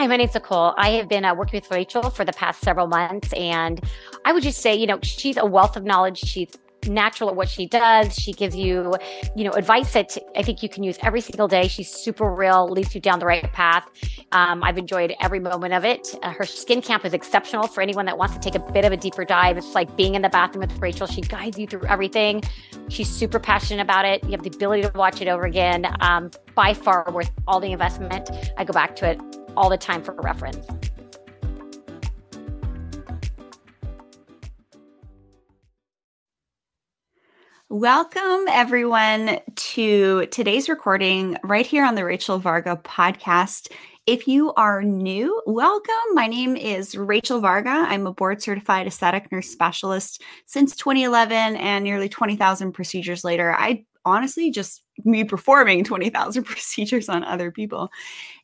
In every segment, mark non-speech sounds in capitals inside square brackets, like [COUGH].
Hi, my name's Nicole. I have been uh, working with Rachel for the past several months, and I would just say, you know, she's a wealth of knowledge. She's natural at what she does. She gives you, you know, advice that I think you can use every single day. She's super real, leads you down the right path. Um, I've enjoyed every moment of it. Uh, her skin camp is exceptional for anyone that wants to take a bit of a deeper dive. It's like being in the bathroom with Rachel. She guides you through everything. She's super passionate about it. You have the ability to watch it over again. Um, by far worth all the investment. I go back to it all the time for reference. Welcome, everyone, to today's recording right here on the Rachel Varga podcast. If you are new, welcome. My name is Rachel Varga. I'm a board certified aesthetic nurse specialist since 2011, and nearly 20,000 procedures later, I honestly just me performing 20,000 [LAUGHS] procedures on other people.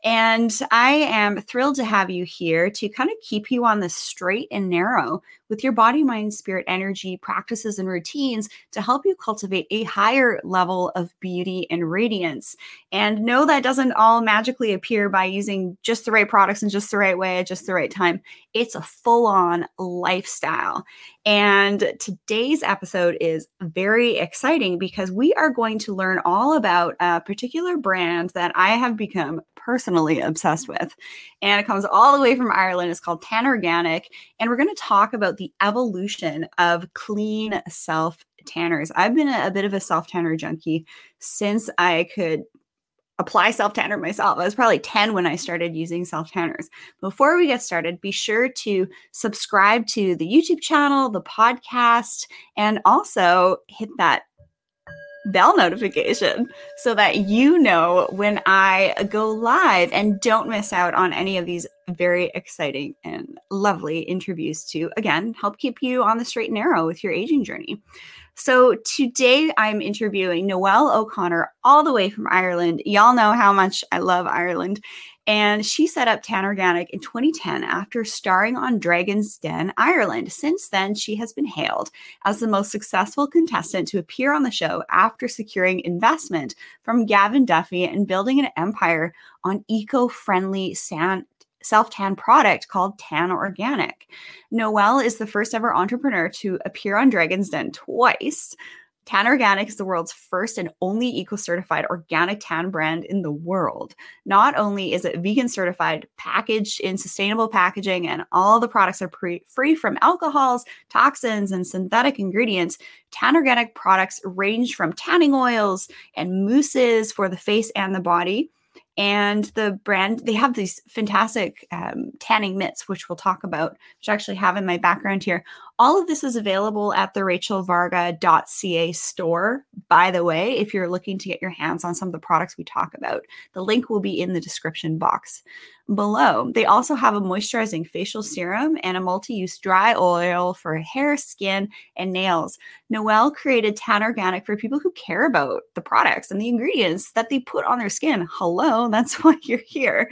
And I am thrilled to have you here to kind of keep you on the straight and narrow with your body, mind, spirit, energy practices and routines to help you cultivate a higher level of beauty and radiance. And know that doesn't all magically appear by using just the right products in just the right way at just the right time. It's a full on lifestyle. And today's episode is very exciting because we are going to learn all about a particular brand that I have become personally obsessed with. And it comes all the way from Ireland. It's called Tan Organic. And we're going to talk about the evolution of clean self tanners. I've been a, a bit of a self tanner junkie since I could apply self tanner myself. I was probably 10 when I started using self tanners. Before we get started, be sure to subscribe to the YouTube channel, the podcast, and also hit that bell notification so that you know when I go live and don't miss out on any of these very exciting and lovely interviews to, again, help keep you on the straight and narrow with your aging journey. So today I'm interviewing Noelle O'Connor, all the way from Ireland. Y'all know how much I love Ireland. And she set up Tan Organic in 2010 after starring on Dragon's Den Ireland. Since then, she has been hailed as the most successful contestant to appear on the show after securing investment from Gavin Duffy and building an empire on eco friendly sand self tan product called Tan Organic. Noelle is the first ever entrepreneur to appear on Dragon's Den twice. Tan Organic is the world's first and only eco certified organic tan brand in the world. Not only is it vegan certified, packaged in sustainable packaging, and all the products are pre- free from alcohols, toxins, and synthetic ingredients, Tan Organic products range from tanning oils and mousses for the face and the body and the brand they have these fantastic um, tanning mitts which we'll talk about which I actually have in my background here all of this is available at the rachelvarga.ca store by the way if you're looking to get your hands on some of the products we talk about the link will be in the description box below. They also have a moisturizing facial serum and a multi use dry oil for hair, skin, and nails. Noelle created Tan Organic for people who care about the products and the ingredients that they put on their skin. Hello, [LAUGHS] that's why you're here.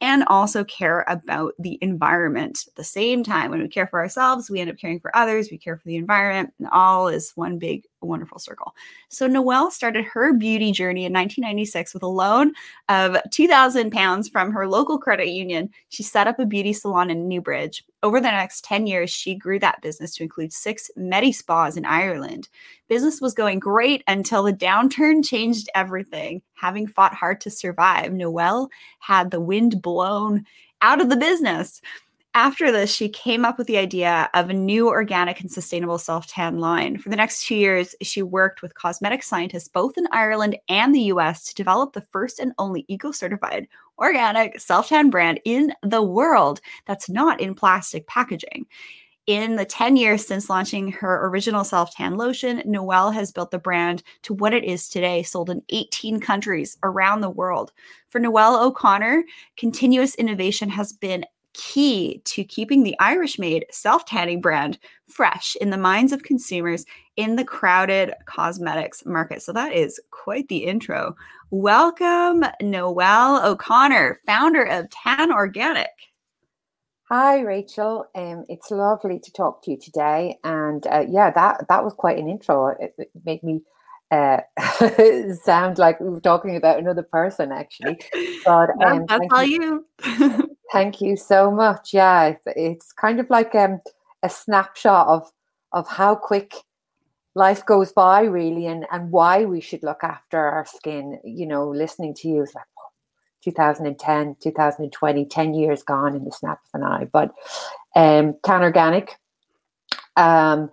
And also care about the environment. At the same time, when we care for ourselves, we end up caring for others, we care for the environment, and all is one big wonderful circle. So Noelle started her beauty journey in 1996 with a loan of 2,000 pounds from her local credit union. She set up a beauty salon in Newbridge. Over the next 10 years, she grew that business to include six Medi spas in Ireland. Business was going great until the downturn changed everything. Having fought hard to survive, Noelle had the wind blown out of the business. After this, she came up with the idea of a new organic and sustainable self tan line. For the next two years, she worked with cosmetic scientists both in Ireland and the US to develop the first and only eco certified organic self tan brand in the world that's not in plastic packaging. In the 10 years since launching her original self tan lotion, Noelle has built the brand to what it is today, sold in 18 countries around the world. For Noelle O'Connor, continuous innovation has been key to keeping the Irish made self tanning brand fresh in the minds of consumers in the crowded cosmetics market. So that is quite the intro. Welcome, Noelle O'Connor, founder of Tan Organic. Hi, Rachel. Um, it's lovely to talk to you today. And uh, yeah, that that was quite an intro. It, it made me uh, [LAUGHS] sound like we were talking about another person, actually. [LAUGHS] But um, that's all you. [LAUGHS] Thank you so much. Yeah, it's kind of like um, a snapshot of of how quick life goes by, really, and and why we should look after our skin. You know, listening to you is like 2010, 2020, 10 years gone in the snap of an eye. But um, Tan Organic, um,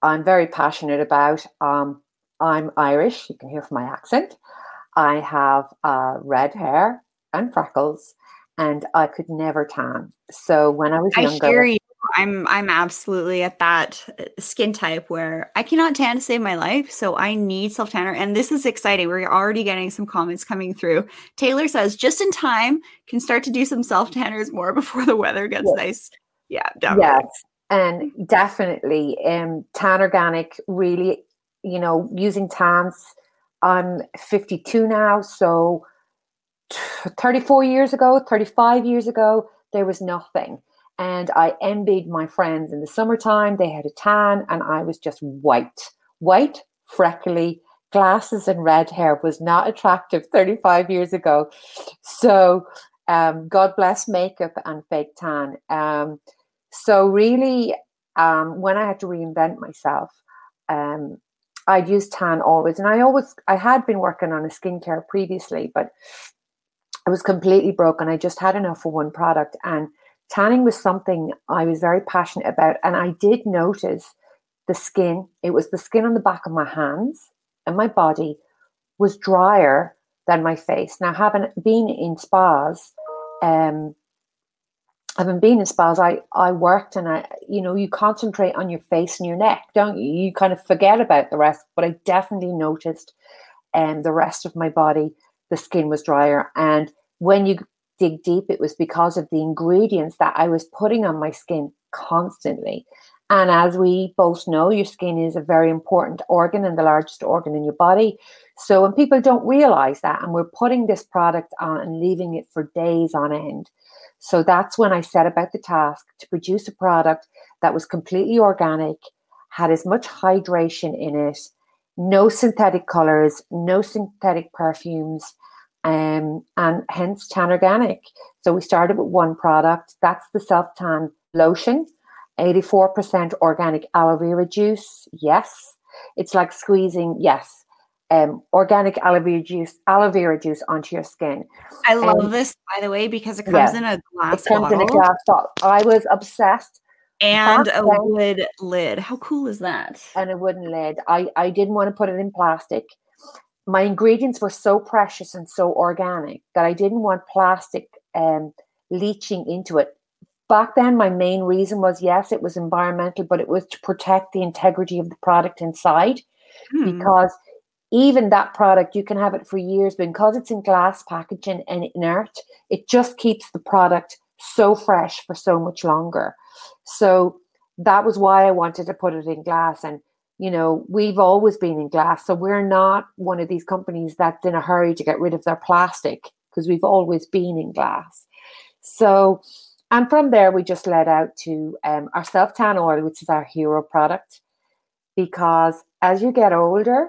I'm very passionate about. Um, I'm Irish, you can hear from my accent. I have uh, red hair and freckles, and I could never tan. So when I was younger, I hear you. I'm I'm absolutely at that uh, skin type where I cannot tan to save my life, so I need self tanner. And this is exciting. We're already getting some comments coming through. Taylor says, just in time, can start to do some self tanners more [LAUGHS] before the weather gets yes. nice. Yeah, definitely. Yes, and definitely, um, tan organic really, you know, using tans. I'm 52 now, so 34 years ago, 35 years ago, there was nothing and I envied my friends in the summertime. They had a tan, and I was just white, white, freckly, glasses, and red hair was not attractive 35 years ago. So, um, God bless makeup and fake tan. Um, so, really, um, when I had to reinvent myself, um, I'd use tan always, and I always I had been working on a skincare previously, but I was completely broken. I just had enough for one product, and tanning was something I was very passionate about. And I did notice the skin, it was the skin on the back of my hands and my body was drier than my face. Now, having been in spas, um, having been in spas, I, I worked and I, you know, you concentrate on your face and your neck, don't you? You kind of forget about the rest. But I definitely noticed um, the rest of my body, the skin was drier. And when you dig deep, it was because of the ingredients that I was putting on my skin constantly. And as we both know, your skin is a very important organ and the largest organ in your body. So when people don't realize that, and we're putting this product on and leaving it for days on end. So that's when I set about the task to produce a product that was completely organic, had as much hydration in it, no synthetic colors, no synthetic perfumes, um, and hence Tan Organic. So we started with one product. That's the self tan lotion, 84% organic aloe vera juice. Yes, it's like squeezing. Yes, um, organic aloe vera juice, aloe vera juice onto your skin. I love um, this, by the way, because it comes yeah, in a glass. It comes bottle. in a glass bottle. I was obsessed. And a wood lid. How cool is that? And a wooden lid. I, I didn't want to put it in plastic my ingredients were so precious and so organic that I didn't want plastic um, leaching into it. Back then, my main reason was yes, it was environmental, but it was to protect the integrity of the product inside. Hmm. Because even that product, you can have it for years, but because it's in glass packaging and inert, it just keeps the product so fresh for so much longer. So that was why I wanted to put it in glass. And you know, we've always been in glass. So we're not one of these companies that's in a hurry to get rid of their plastic because we've always been in glass. So, and from there, we just led out to um, our self tan oil, which is our hero product. Because as you get older,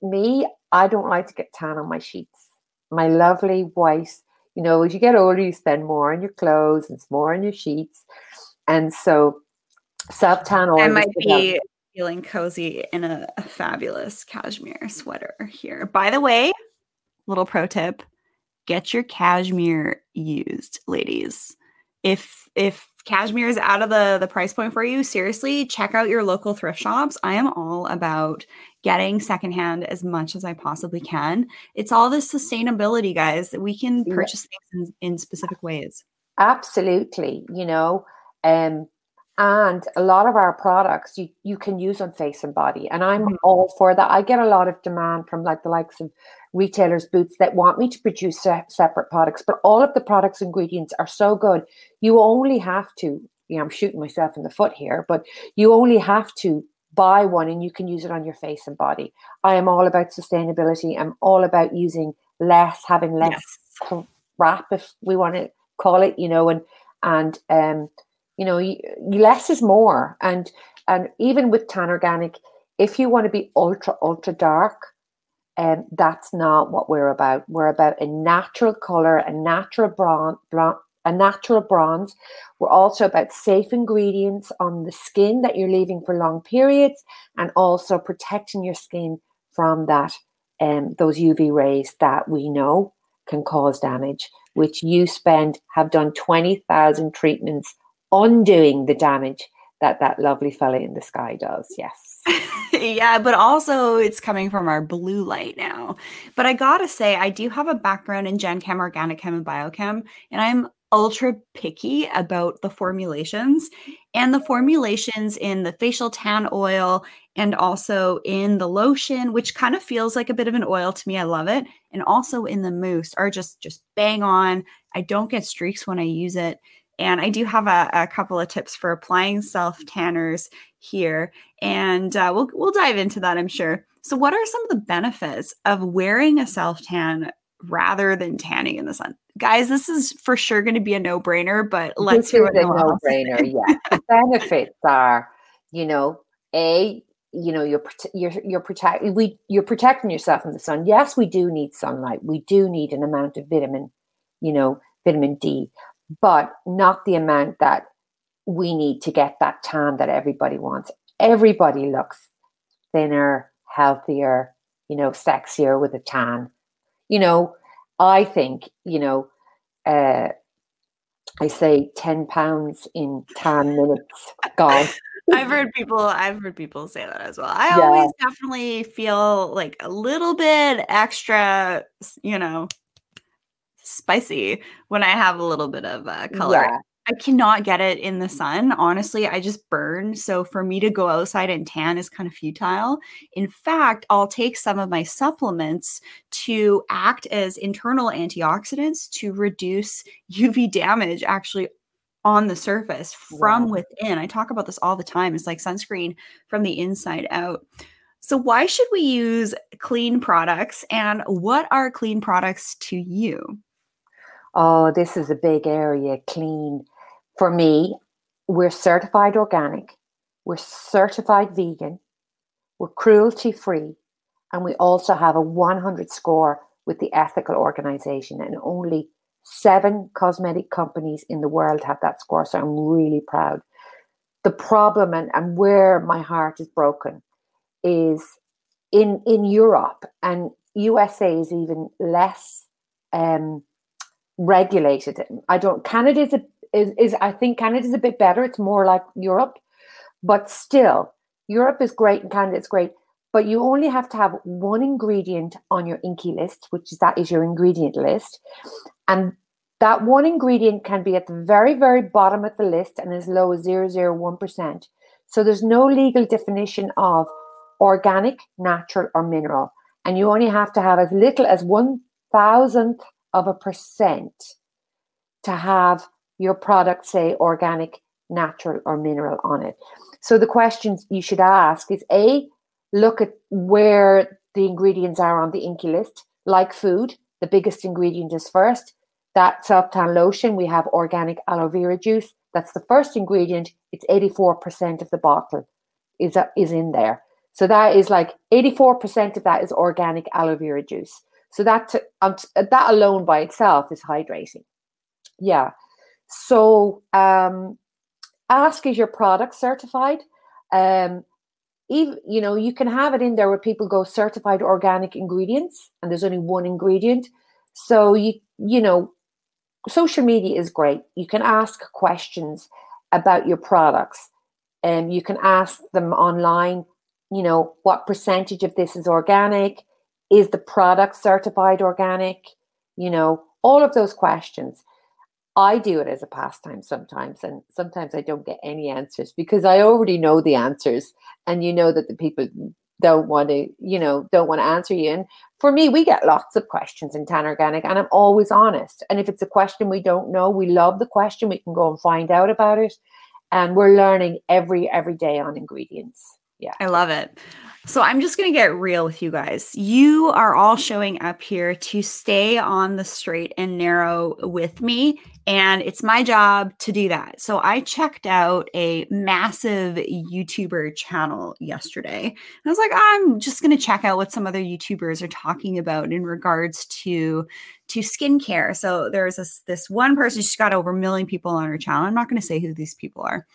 me, I don't like to get tan on my sheets. My lovely white, you know, as you get older, you spend more on your clothes and more on your sheets. And so, self tan oil. That might be feeling cozy in a, a fabulous cashmere sweater here. By the way, little pro tip get your cashmere used, ladies. If if cashmere is out of the the price point for you, seriously, check out your local thrift shops. I am all about getting secondhand as much as I possibly can. It's all this sustainability, guys, that we can purchase things in, in specific ways. Absolutely, you know, um and a lot of our products you, you can use on face and body and i'm mm-hmm. all for that i get a lot of demand from like the likes of retailers boots that want me to produce se- separate products but all of the products ingredients are so good you only have to you know i'm shooting myself in the foot here but you only have to buy one and you can use it on your face and body i am all about sustainability i'm all about using less having less yes. crap if we want to call it you know and and um you know less is more and and even with tan organic if you want to be ultra ultra dark um, that's not what we're about we're about a natural color a natural brown, brown a natural bronze. We're also about safe ingredients on the skin that you're leaving for long periods and also protecting your skin from that um, those UV rays that we know can cause damage, which you spend have done 20,000 treatments undoing the damage that that lovely fella in the sky does. Yes. [LAUGHS] yeah, but also it's coming from our blue light now. But I gotta say, I do have a background in Gen Chem, Organic Chem, and Biochem, and I'm ultra picky about the formulations and the formulations in the facial tan oil and also in the lotion which kind of feels like a bit of an oil to me i love it and also in the mousse are just just bang on i don't get streaks when i use it and i do have a, a couple of tips for applying self tanners here and uh, we'll, we'll dive into that i'm sure so what are some of the benefits of wearing a self tan rather than tanning in the sun. Guys, this is for sure going to be a no brainer, but let's this hear what a no brainer. yeah, the benefits are, you know, a you know you're you're you're protect we you're protecting yourself from the sun. Yes, we do need sunlight. We do need an amount of vitamin, you know, vitamin D, but not the amount that we need to get that tan that everybody wants. Everybody looks thinner, healthier, you know, sexier with a tan you know, I think, you know, uh, I say 10 pounds in 10 minutes gone. [LAUGHS] I've heard people I've heard people say that as well. I yeah. always definitely feel like a little bit extra, you know, spicy when I have a little bit of uh, color. Yeah. I cannot get it in the sun. Honestly, I just burn. So for me to go outside and tan is kind of futile. In fact, I'll take some of my supplements to act as internal antioxidants to reduce [LAUGHS] UV damage actually on the surface from wow. within. I talk about this all the time. It's like sunscreen from the inside out. So, why should we use clean products and what are clean products to you? Oh, this is a big area clean for me, we're certified organic, we're certified vegan, we're cruelty free, and we also have a 100 score with the ethical organization. And only seven cosmetic companies in the world have that score. So I'm really proud. The problem and, and where my heart is broken is in in Europe and USA is even less um, regulated. I don't. Canada is a is, is I think Canada is a bit better. It's more like Europe, but still, Europe is great and Canada is great. But you only have to have one ingredient on your INCI list, which is that is your ingredient list, and that one ingredient can be at the very, very bottom of the list and as low as 001%. So there's no legal definition of organic, natural, or mineral. And you only have to have as little as one thousandth of a percent to have your product say organic, natural, or mineral on it. So the questions you should ask is A, look at where the ingredients are on the INCI list, like food. The biggest ingredient is first. That self tan lotion, we have organic aloe vera juice. That's the first ingredient. It's 84% of the bottle is, is in there. So that is like 84% of that is organic aloe vera juice. So that, um, that alone by itself is hydrating. Yeah. So um, ask is your product certified? Um, even, you know, you can have it in there where people go certified organic ingredients and there's only one ingredient. So you, you know, social media is great. You can ask questions about your products and um, you can ask them online, you know, what percentage of this is organic? Is the product certified organic? You know, all of those questions. I do it as a pastime sometimes, and sometimes I don't get any answers because I already know the answers, and you know that the people don't want to, you know, don't want to answer you. And for me, we get lots of questions in Tan Organic, and I'm always honest. And if it's a question we don't know, we love the question. We can go and find out about it, and we're learning every every day on ingredients. Yeah. I love it. So I'm just going to get real with you guys. You are all showing up here to stay on the straight and narrow with me. And it's my job to do that. So I checked out a massive YouTuber channel yesterday. And I was like, I'm just going to check out what some other YouTubers are talking about in regards to to skincare. So there's this this one person, she's got over a million people on her channel. I'm not going to say who these people are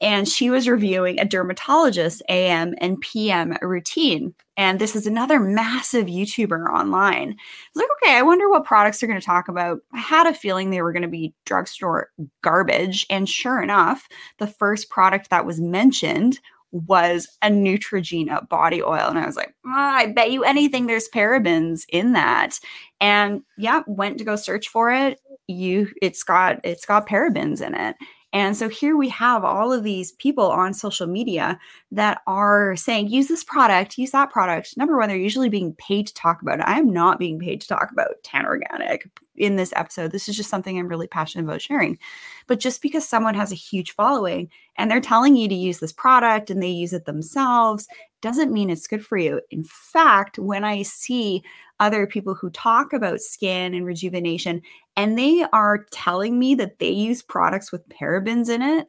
and she was reviewing a dermatologist AM and PM routine. And this is another massive YouTuber online. I was like, okay, I wonder what products they're going to talk about. I had a feeling they were going to be drugstore garbage. And sure enough, the first product that was mentioned was a Neutrogena body oil. And I was like, oh, I bet you anything there's parabens in that. And yeah, went to go search for it. You it's got it's got parabens in it. And so here we have all of these people on social media that are saying, use this product, use that product. Number one, they're usually being paid to talk about it. I am not being paid to talk about Tan Organic in this episode. This is just something I'm really passionate about sharing. But just because someone has a huge following and they're telling you to use this product and they use it themselves doesn't mean it's good for you. In fact, when I see other people who talk about skin and rejuvenation and they are telling me that they use products with parabens in it,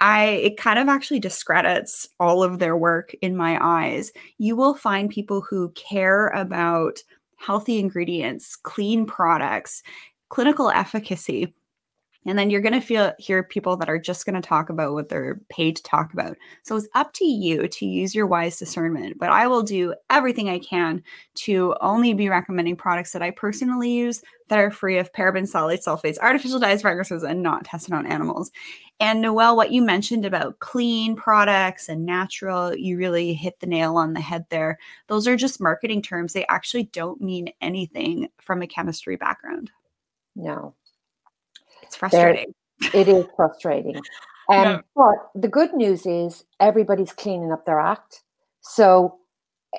I it kind of actually discredits all of their work in my eyes. You will find people who care about healthy ingredients, clean products, clinical efficacy, and then you're going to feel hear people that are just going to talk about what they're paid to talk about. So it's up to you to use your wise discernment. But I will do everything I can to only be recommending products that I personally use that are free of parabens, phthalates, sulfates, artificial dyes, fragrances, and not tested on animals. And Noelle, what you mentioned about clean products and natural, you really hit the nail on the head there. Those are just marketing terms. They actually don't mean anything from a chemistry background. No, it's frustrating. it is frustrating. [LAUGHS] Um, no. But the good news is everybody's cleaning up their act. So,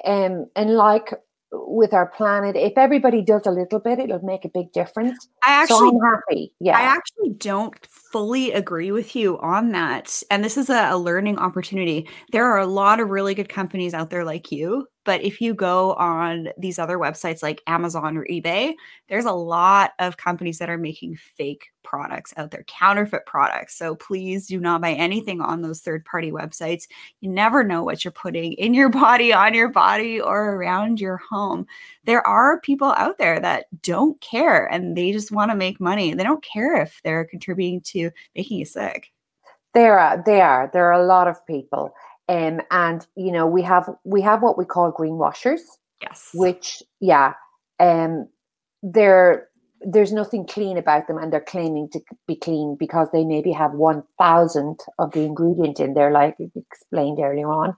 um, and like with our planet, if everybody does a little bit, it'll make a big difference. I actually, so happy. Yeah, I actually don't fully agree with you on that. And this is a, a learning opportunity. There are a lot of really good companies out there like you but if you go on these other websites like Amazon or eBay, there's a lot of companies that are making fake products out there, counterfeit products. So please do not buy anything on those third party websites. You never know what you're putting in your [LAUGHS] body, on your body, or around your home. There are people out there that don't care and they just want to make money. They don't care if they're contributing to making you sick. There are, there are, there are a lot of people. Um, and you know we have we have what we call greenwashers. Yes. Which yeah, um, they're there's nothing clean about them, and they're claiming to be clean because they maybe have one thousand of the ingredient in there, like explained earlier on.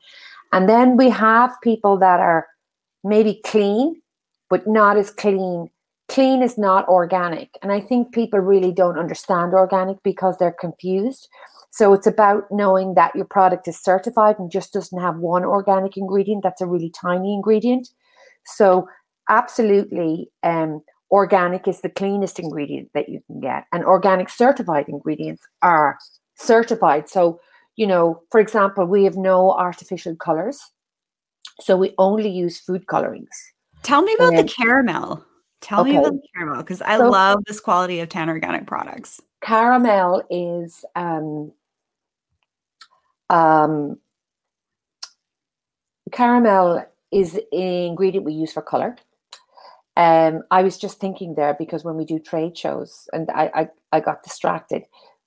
And then we have people that are maybe clean, but not as clean. Clean is not organic, and I think people really don't understand organic because they're confused. So it's about knowing that your product is certified and just doesn't have one organic ingredient. That's a really tiny ingredient. So absolutely, um, organic is the cleanest ingredient that you can get, and organic certified ingredients are certified. So you know, for example, we have no artificial colors, so we only use food colorings. Tell me about um, the caramel. Tell okay. me about the caramel because I so, love this quality of Tan Organic products. Caramel is um, um, caramel is an ingredient we use for color. Um, I was just thinking there because when we do trade shows and I, I, I got distracted,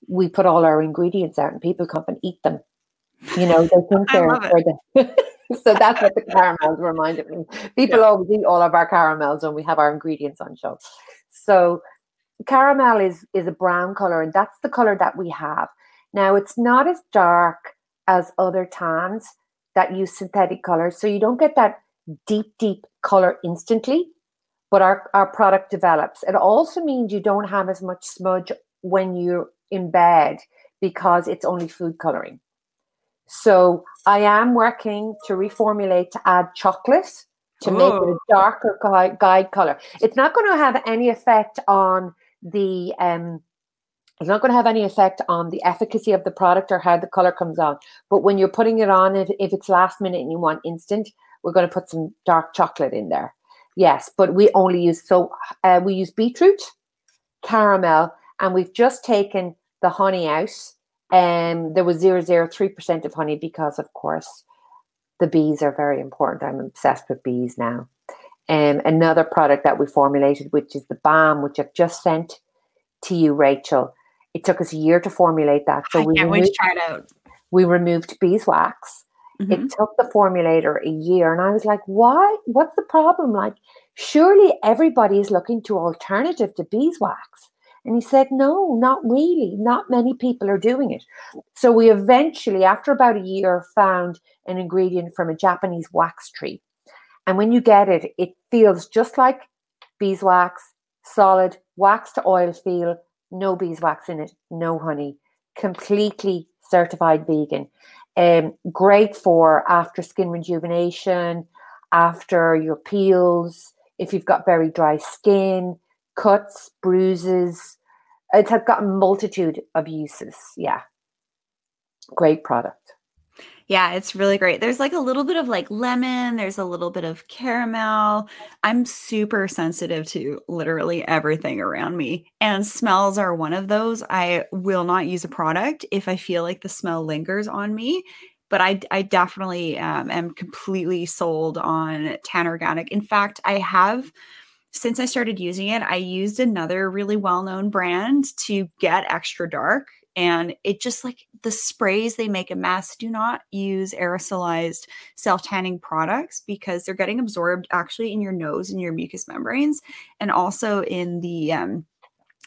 we put all our ingredients out and people come and eat them. You know, they think [LAUGHS] they're, the, [LAUGHS] so that's what the caramels reminded me. People yeah. always eat all of our caramels when we have our ingredients on show. So caramel is is a brown color, and that's the color that we have. Now it's not as dark as other tans that use synthetic colors. So you don't get that deep, deep color instantly, but our, our product develops. It also means you don't have as much smudge when you're in bed because it's only food coloring. So I am working to reformulate to add chocolate to make it a oh. darker guide, guide color. It's not going to have any effect on the um, it's not going to have any effect on the efficacy of the product or how the color comes on. But when you're putting it on, if, if it's last minute and you want instant, we're going to put some dark chocolate in there. Yes, but we only use so uh, we use beetroot, caramel, and we've just taken the honey out. And um, there was 003% of honey because, of course, the bees are very important. I'm obsessed with bees now. Um, another product that we formulated, which is the balm, which I've just sent to you, Rachel. It took us a year to formulate that. So I we removed, wait to try it out. We removed beeswax. Mm-hmm. It took the formulator a year, and I was like, "Why? What's the problem? Like, surely everybody is looking to alternative to beeswax." And he said, No, not really. Not many people are doing it. So we eventually, after about a year, found an ingredient from a Japanese wax tree. And when you get it, it feels just like beeswax, solid, wax to oil feel, no beeswax in it, no honey, completely certified vegan. Um, great for after skin rejuvenation, after your peels, if you've got very dry skin, cuts, bruises. It has got a multitude of uses. Yeah. Great product. Yeah, it's really great. There's like a little bit of like lemon, there's a little bit of caramel. I'm super sensitive to literally everything around me, and smells are one of those. I will not use a product if I feel like the smell lingers on me. But I, I definitely um, am completely sold on Tan Organic. In fact, I have since I started using it, I used another really well known brand to get extra dark. And it just like the sprays they make a mess. Do not use aerosolized self tanning products because they're getting absorbed actually in your nose and your mucous membranes and also in the, um,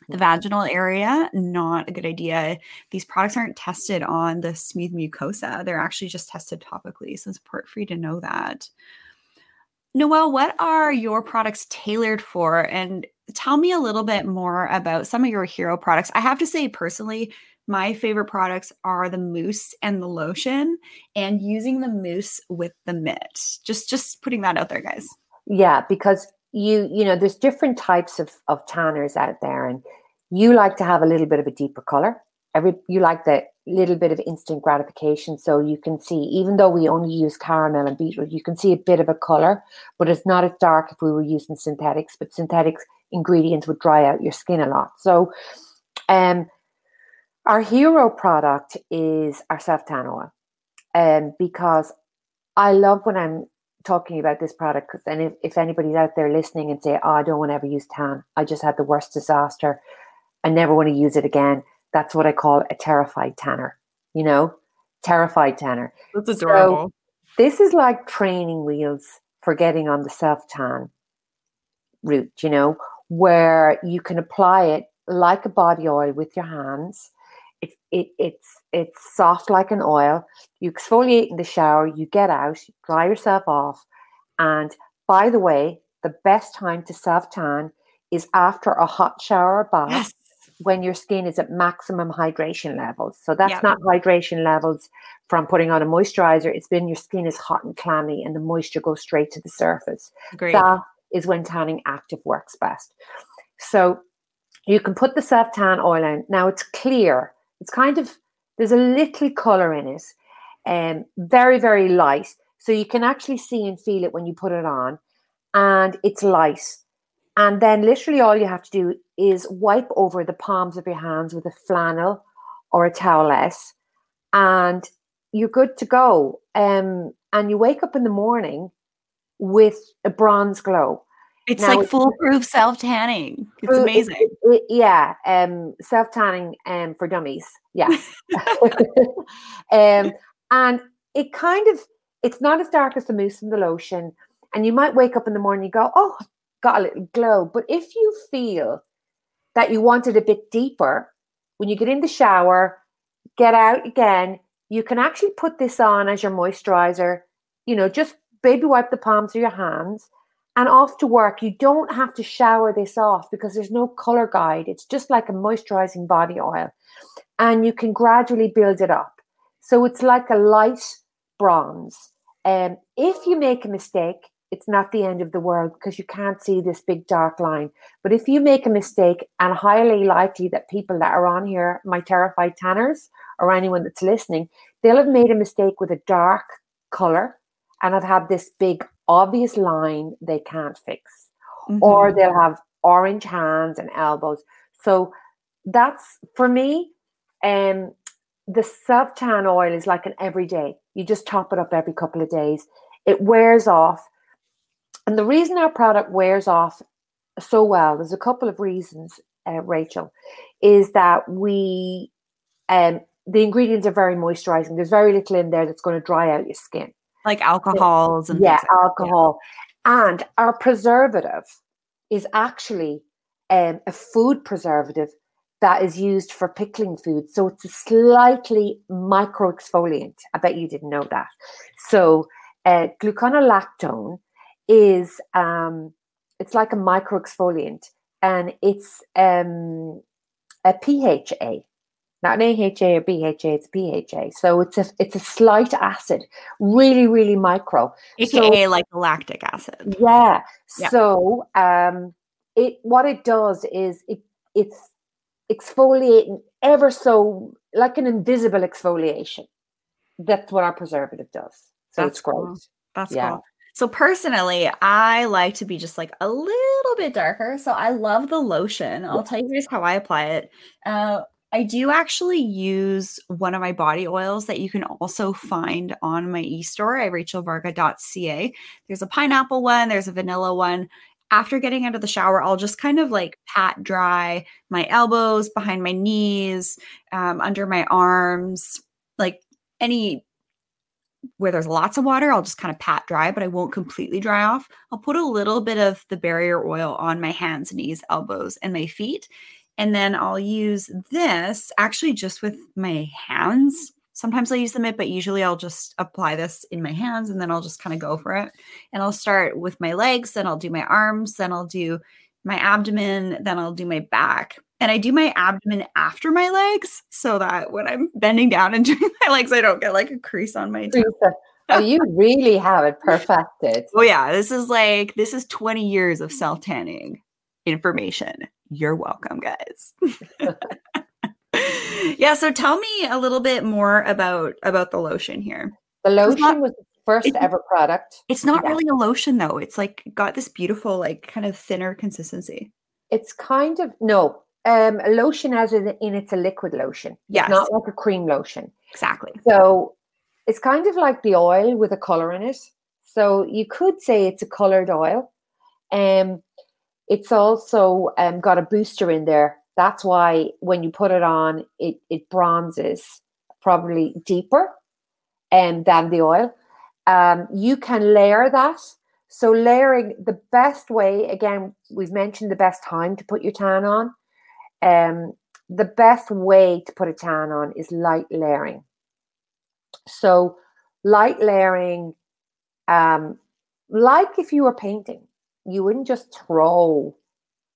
the vaginal area not a good idea these products aren't tested on the smooth mucosa they're actually just tested topically so it's important for you to know that Noelle, what are your products tailored for? And tell me a little bit more about some of your hero products. I have to say, personally, my favorite products are the mousse and the lotion, and using the mousse with the mitt. Just, just putting that out there, guys. Yeah, because you, you know, there's different types of of tanners out there, and you like to have a little bit of a deeper color. Every you like the little bit of instant gratification. So you can see, even though we only use caramel and beetroot, you can see a bit of a color, but it's not as dark if we were using synthetics. But synthetic ingredients would dry out your skin a lot. So, um, our hero product is our self tan oil, um, because I love when I'm talking about this product. And if, if anybody's out there listening and say, "Oh, I don't want to ever use tan. I just had the worst disaster. I never want to use it again." That's what I call a terrified tanner, you know, terrified tanner. That's adorable. So this is like training wheels for getting on the self tan route, you know, where you can apply it like a body oil with your hands. It, it, it's it's soft like an oil. You exfoliate in the shower, you get out, you dry yourself off. And by the way, the best time to self tan is after a hot shower or bath. Yes when your skin is at maximum hydration levels. So that's not hydration levels from putting on a moisturizer. It's been your skin is hot and clammy and the moisture goes straight to the surface. Great. That is when tanning active works best. So you can put the self tan oil in. Now it's clear. It's kind of there's a little color in it, and um, very very light. So you can actually see and feel it when you put it on, and it's light. And then literally all you have to do is wipe over the palms of your hands with a flannel or a towelette and you're good to go. Um, and you wake up in the morning with a bronze glow. It's now, like foolproof self tanning. It's amazing. It, it, yeah, um, self tanning um, for dummies. Yes, [LAUGHS] [LAUGHS] um, and it kind of it's not as dark as the mousse and the lotion. And you might wake up in the morning and go, "Oh, got a little glow. But if you feel that you want it a bit deeper, when you get in the shower, get out again, you can actually put this on as your moisturizer. You know, just baby wipe the palms of your hands and off to work. You don't have to shower this off because there's no color guide. It's just like a moisturizing body oil. And you can gradually build it up. So it's like a light bronze. And um, if you make a mistake, it's not the end of the world because you can't see this big dark line. But if you make a mistake, and highly likely that people that are on here, my terrified tanners, or anyone that's listening, they'll have made a mistake with a dark color and I've had this big obvious line they can't fix. Mm-hmm. Or they'll have orange hands and elbows. So that's for me, um, the self tan oil is like an everyday. You just top it up every couple of days. It wears off. And the reason our product wears off so well, there's a couple of reasons, uh, Rachel, is that we, um, the ingredients are very moisturizing. There's very little in there that's going to dry out your skin. Like alcohols and yeah, alcohol. Yeah. And our preservative is actually um, a food preservative that is used for pickling food. So it's a slightly micro exfoliant. I bet you didn't know that. So uh, gluconolactone is um, it's like a micro exfoliant, and it's um, a PHA, not an AHA or BHA. It's PHA. So it's a it's a slight acid, really really micro, aka so, like lactic acid. Yeah. yeah. So um, it what it does is it it's exfoliating ever so like an invisible exfoliation. That's what our preservative does. So That's it's great. Cool. That's yeah. cool. So personally, I like to be just like a little bit darker. So I love the lotion. I'll tell you guys how I apply it. Uh, I do actually use one of my body oils that you can also find on my e-store at rachelvarga.ca. There's a pineapple one, there's a vanilla one. After getting out of the shower, I'll just kind of like pat dry my elbows, behind my knees, um, under my arms, like any where there's lots of water, I'll just kind of pat dry, but I won't completely dry off. I'll put a little bit of the barrier oil on my hands, knees, elbows, and my feet. And then I'll use this actually just with my hands. Sometimes I use the mitt, but usually I'll just apply this in my hands and then I'll just kind of go for it. And I'll start with my legs, then I'll do my arms, then I'll do my abdomen, then I'll do my back. And I do my abdomen after my legs so that when I'm bending down and [LAUGHS] doing my legs, I don't get like a crease on my toe. [LAUGHS] oh, you really have it perfected. Oh, yeah. This is like, this is 20 years of self tanning information. You're welcome, guys. [LAUGHS] yeah. So tell me a little bit more about about the lotion here. The lotion not, was the first ever product. It's not yeah. really a lotion though. It's like got this beautiful, like kind of thinner consistency. It's kind of no, um, a lotion as in, in it's a liquid lotion. Yes. It's not like a cream lotion. Exactly. So it's kind of like the oil with a color in it. So you could say it's a colored oil. Um, it's also um, got a booster in there. That's why when you put it on, it, it bronzes probably deeper um, than the oil. Um, you can layer that. So layering the best way, again, we've mentioned the best time to put your tan on um, the best way to put a tan on is light layering. So, light layering, um, like if you were painting, you wouldn't just throw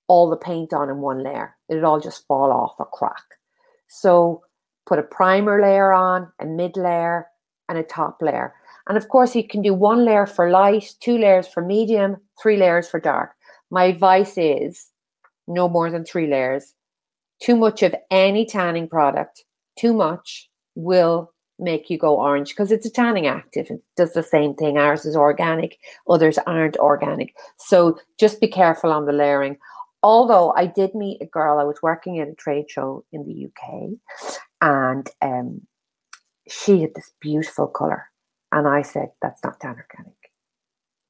all the paint on in one layer, it'd all just fall off or crack. So, put a primer layer on, a mid layer, and a top layer. And of course, you can do one layer for light, two layers for medium, three layers for dark. My advice is no more than three layers too much of any tanning product, too much will make you go orange because it's a tanning active. It does the same thing. Ours is organic, others aren't organic. So just be careful on the layering. Although I did meet a girl, I was working at a trade show in the UK, and um, she had this beautiful color. And I said, That's not tan organic.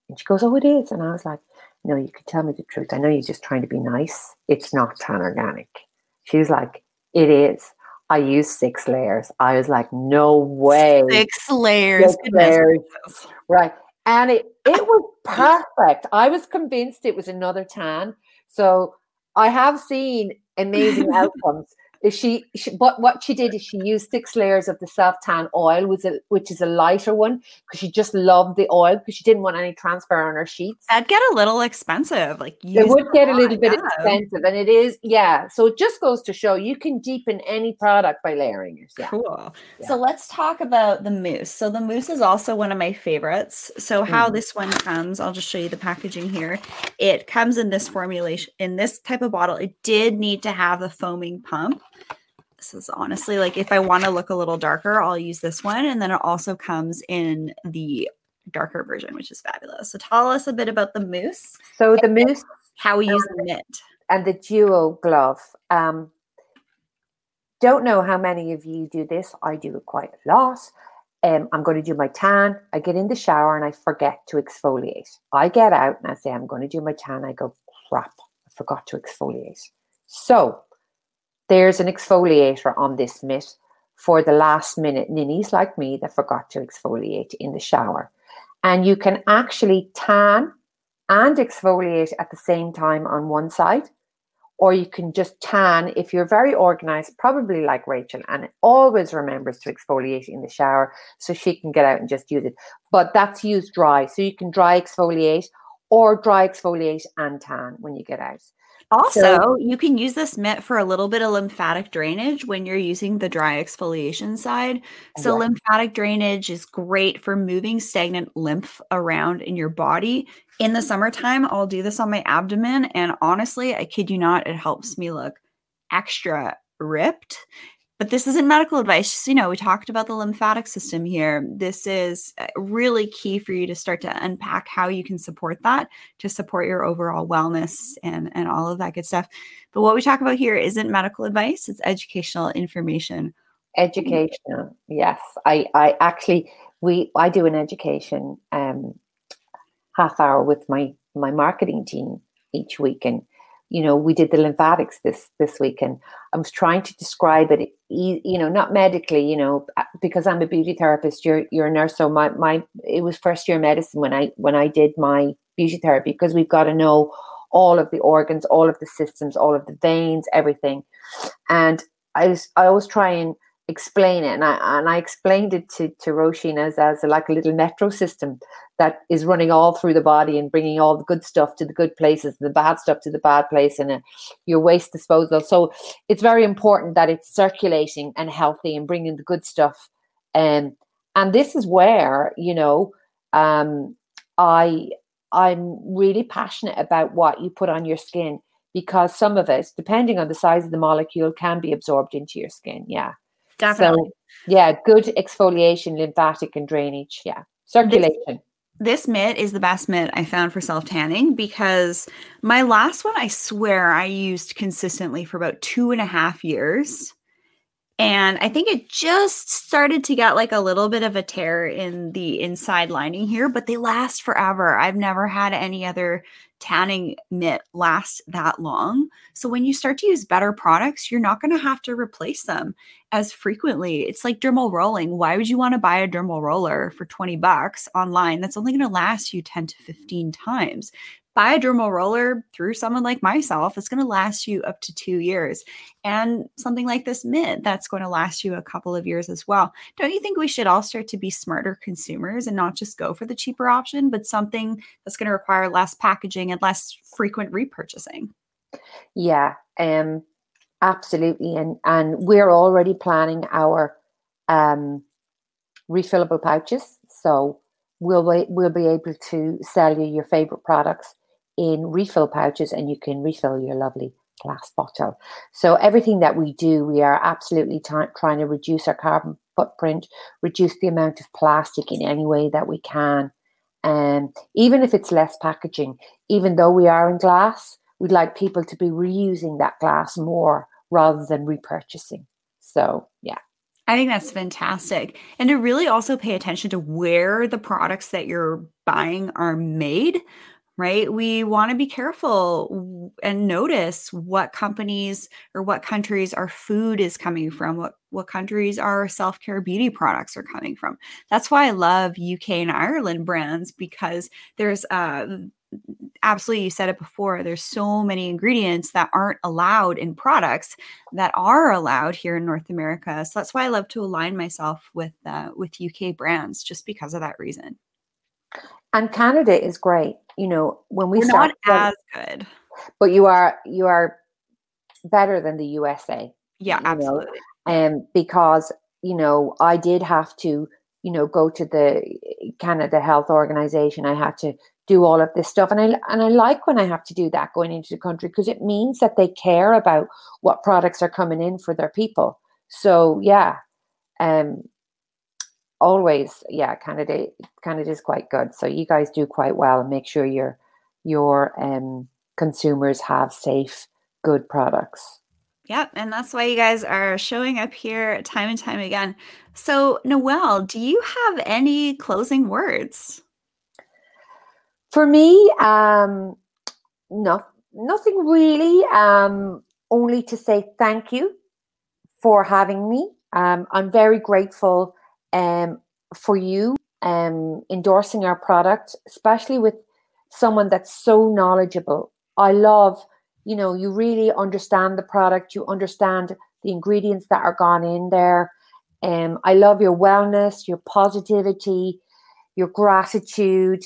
And she goes, Oh, it is. And I was like, No, you can tell me the truth. I know you're just trying to be nice. It's not tan organic. She was like, it is. I used six layers. I was like, no way. Six layers. Six layers. Right. And it, it was [LAUGHS] perfect. I was convinced it was another tan. So I have seen amazing [LAUGHS] outcomes. Is she, she what what she did is she used six layers of the self tan oil, was a, which is a lighter one, because she just loved the oil because she didn't want any transfer on her sheets. That'd get a little expensive. Like it would get a little bit expensive, and it is yeah. So it just goes to show you can deepen any product by layering it. Yeah. Cool. Yeah. So let's talk about the mousse. So the mousse is also one of my favorites. So how mm. this one comes, I'll just show you the packaging here. It comes in this formulation in this type of bottle. It did need to have the foaming pump. This is honestly like if I want to look a little darker, I'll use this one. And then it also comes in the darker version, which is fabulous. So tell us a bit about the mousse. So the mousse, how we use the mitt, and the duo glove. Um, don't know how many of you do this. I do it quite a lot. Um, I'm going to do my tan. I get in the shower and I forget to exfoliate. I get out and I say, I'm going to do my tan. I go, crap, I forgot to exfoliate. So there's an exfoliator on this mitt for the last minute ninnies like me that forgot to exfoliate in the shower. And you can actually tan and exfoliate at the same time on one side, or you can just tan if you're very organized, probably like Rachel, and always remembers to exfoliate in the shower so she can get out and just use it. But that's used dry, so you can dry exfoliate or dry exfoliate and tan when you get out. Also, so, you can use this mitt for a little bit of lymphatic drainage when you're using the dry exfoliation side. So, yeah. lymphatic drainage is great for moving stagnant lymph around in your body. In the summertime, I'll do this on my abdomen. And honestly, I kid you not, it helps me look extra ripped but this isn't medical advice. Just, you know, we talked about the lymphatic system here. This is uh, really key for you to start to unpack how you can support that to support your overall wellness and, and all of that good stuff. But what we talk about here isn't medical advice, it's educational information. Educational, yes. I, I actually we I do an education um half hour with my my marketing team each week and you know we did the lymphatics this this week and i was trying to describe it you know not medically you know uh, because i'm a beauty therapist you're you're a nurse so my my it was first year medicine when i when i did my beauty therapy because we've got to know all of the organs all of the systems all of the veins everything. And i was i always try and explain it and i and i explained it to to Roisin as as a, like a little metro system that is running all through the body and bringing all the good stuff to the good places, the bad stuff to the bad place, and uh, your waste disposal. So it's very important that it's circulating and healthy and bringing the good stuff. Um, and this is where you know um, I I'm really passionate about what you put on your skin because some of it, depending on the size of the molecule, can be absorbed into your skin. Yeah, definitely. So, yeah, good exfoliation, lymphatic, and drainage. Yeah, circulation this mitt is the best mitt I found for self tanning because my last one, I swear, I used consistently for about two and a half years. And I think it just started to get like a little bit of a tear in the inside lining here, but they last forever. I've never had any other tanning mitt last that long. So when you start to use better products, you're not going to have to replace them as frequently. It's like dermal rolling. Why would you want to buy a dermal roller for 20 bucks online that's only going to last you 10 to 15 times? A dermal roller through someone like myself. It's going to last you up to two years. And something like this mitt, that's going to last you a couple of years as well. Don't you think we should all start to be smarter consumers and not just go for the cheaper option, but something that's going to require less packaging and less frequent repurchasing? Yeah, um, absolutely. And and we're already planning our um, refillable pouches. So we'll we'll be able to sell you your favorite products in refill pouches and you can refill your lovely glass bottle. So everything that we do, we are absolutely t- trying to reduce our carbon footprint, reduce the amount of plastic in any way that we can. And even if it's less packaging, even though we are in glass, we'd like people to be reusing that glass more rather than repurchasing. So, yeah. I think that's fantastic. And to really also pay attention to where the products that you're buying are made right? We want to be careful and notice what companies or what countries our food is coming from, what what countries our self-care beauty products are coming from. That's why I love UK and Ireland brands because there's uh absolutely you said it before there's so many ingredients that aren't allowed in products that are allowed here in north america so that's why i love to align myself with uh, with uk brands just because of that reason and canada is great you know when we We're start not as good. But you are you are better than the usa yeah absolutely. um because you know i did have to you know go to the canada health organization. I had to do all of this stuff. And i and i like when i have to do that going into the country because it means that they care about what products are coming in for their people. So yeah um always yeah canada canada is quite good so you guys do quite well and make sure your your um consumers have safe good products Yep. And that's why you guys are showing up here time and time again. So, Noelle, do you have any closing words? For me, um, no, nothing really. Um, only to say thank you for having me. Um, I'm very grateful um, for you um, endorsing our product, especially with someone that's so knowledgeable. I love, you know, you really understand the product, you understand the ingredients that are gone in there. Um, I love your wellness, your positivity, your gratitude,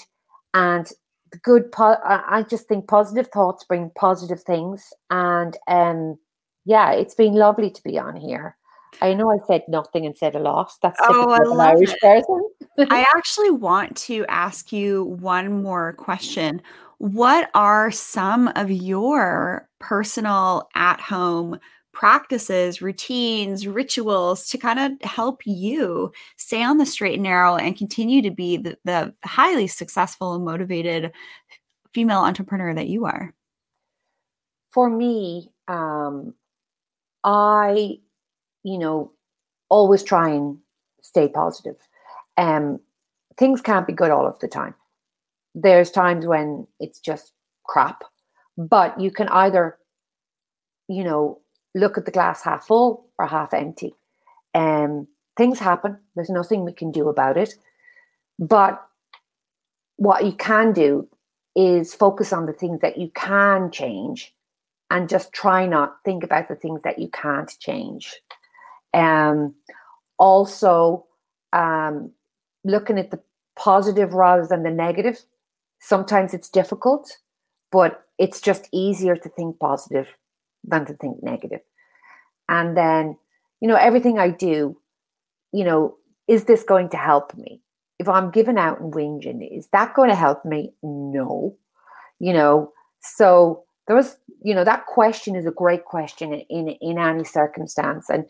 and the good. Po- I just think positive thoughts bring positive things, and um, yeah, it's been lovely to be on here. I know I said nothing and said a lot. That's typical Oh, of an Irish it. person. I [LAUGHS] actually want to ask you one more question. What are some of your personal at home practices, routines, rituals to kind of help you stay on the straight and narrow and continue to be the, the highly successful and motivated female entrepreneur that you are? For me, um, I, you know, always try and stay positive. Um, things can't be good all of the time. There's times when it's just crap, but you can either, you know, look at the glass half full or half empty. Um, things happen. There's nothing we can do about it. But what you can do is focus on the things that you can change and just try not think about the things that you can't change. Um, also, um, looking at the positive rather than the negative. Sometimes it's difficult, but it's just easier to think positive than to think negative. And then, you know, everything I do, you know, is this going to help me? If I'm giving out and whinging, is that going to help me? No. You know, so there was, you know, that question is a great question in in, any circumstance. And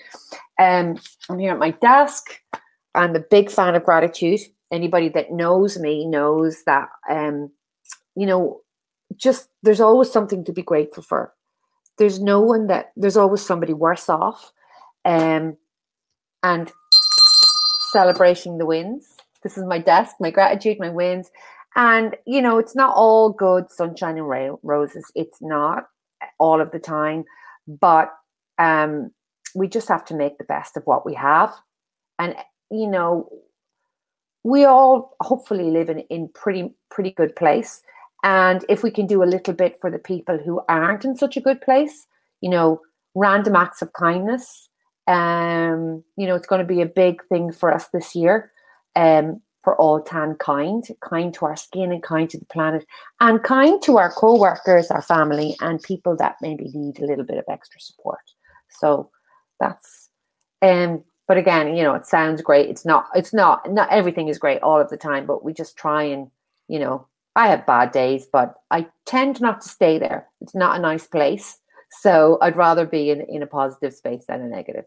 um, I'm here at my desk. I'm a big fan of gratitude. Anybody that knows me knows that, um, you know, just there's always something to be grateful for. There's no one that there's always somebody worse off. Um, and celebrating the wins. This is my desk, my gratitude, my wins. And, you know, it's not all good sunshine and ra- roses. It's not all of the time. But um, we just have to make the best of what we have. And, you know, we all hopefully live in in pretty pretty good place. And if we can do a little bit for the people who aren't in such a good place, you know, random acts of kindness, um, you know, it's going to be a big thing for us this year. Um, for all tan kind, kind to our skin and kind to the planet, and kind to our co-workers, our family, and people that maybe need a little bit of extra support. So that's um but again, you know, it sounds great. It's not it's not not everything is great all of the time, but we just try and, you know, I have bad days, but I tend not to stay there. It's not a nice place. So I'd rather be in, in a positive space than a negative.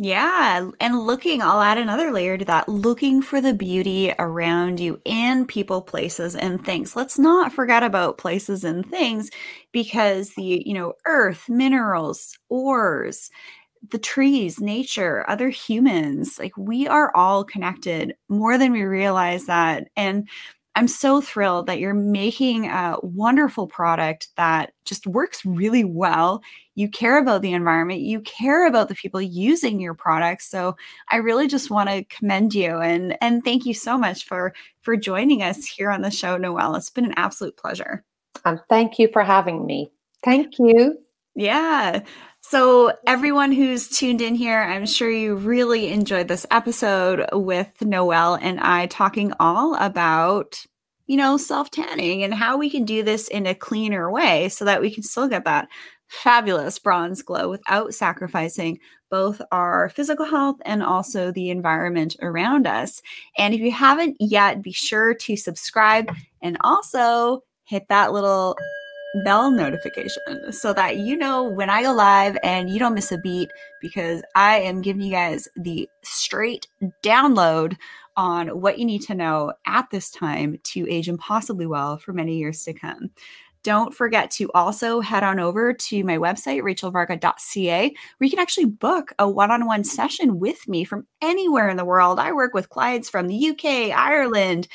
Yeah. And looking, I'll add another layer to that looking for the beauty around you in people, places, and things. Let's not forget about places and things because the, you know, earth, minerals, ores, the trees, nature, other humans, like we are all connected more than we realize that. And I'm so thrilled that you're making a wonderful product that just works really well. You care about the environment, you care about the people using your products. So I really just want to commend you and and thank you so much for for joining us here on the show, Noelle. It's been an absolute pleasure. And thank you for having me. Thank you. Yeah. So, everyone who's tuned in here, I'm sure you really enjoyed this episode with Noelle and I talking all about, you know, self tanning and how we can do this in a cleaner way so that we can still get that fabulous bronze glow without sacrificing both our physical health and also the environment around us. And if you haven't yet, be sure to subscribe and also hit that little bell notification so that you know when I go live and you don't miss a beat because I am giving you guys the straight download on what you need to know at this time to age impossibly well for many years to come. Don't forget to also head on over to my website, rachelvarga.ca, where you can actually book a one on one session with me from anywhere in the world. I work with clients from the UK, Ireland,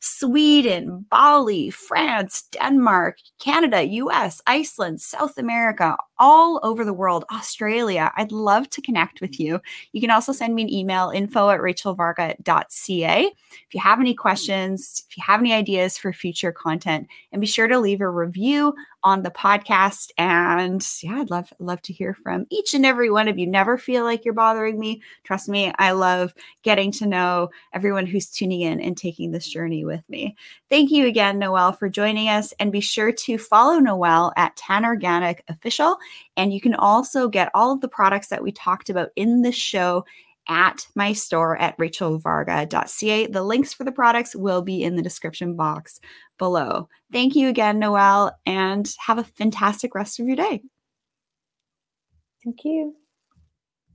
Sweden, Bali, France, Denmark, Canada, US, Iceland, South America, all over the world, Australia. I'd love to connect with you. You can also send me an email info at rachelvarga.ca. If you have any questions, if you have any ideas for future content, and be sure to leave a review on the podcast. And yeah, I'd love love to hear from each and every one of you. Never feel like you're bothering me. Trust me, I love getting to know everyone who's tuning in and taking this journey with me. Thank you again, Noelle, for joining us. And be sure to follow Noelle at Tan Organic Official. And you can also get all of the products that we talked about in this show at my store at rachelvarga.ca. The links for the products will be in the description box below. Thank you again, Noelle, and have a fantastic rest of your day. Thank you.